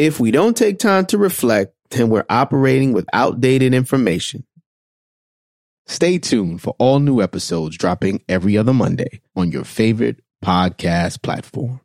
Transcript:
If we don't take time to reflect, then we're operating with outdated information. Stay tuned for all new episodes dropping every other Monday on your favorite podcast platform.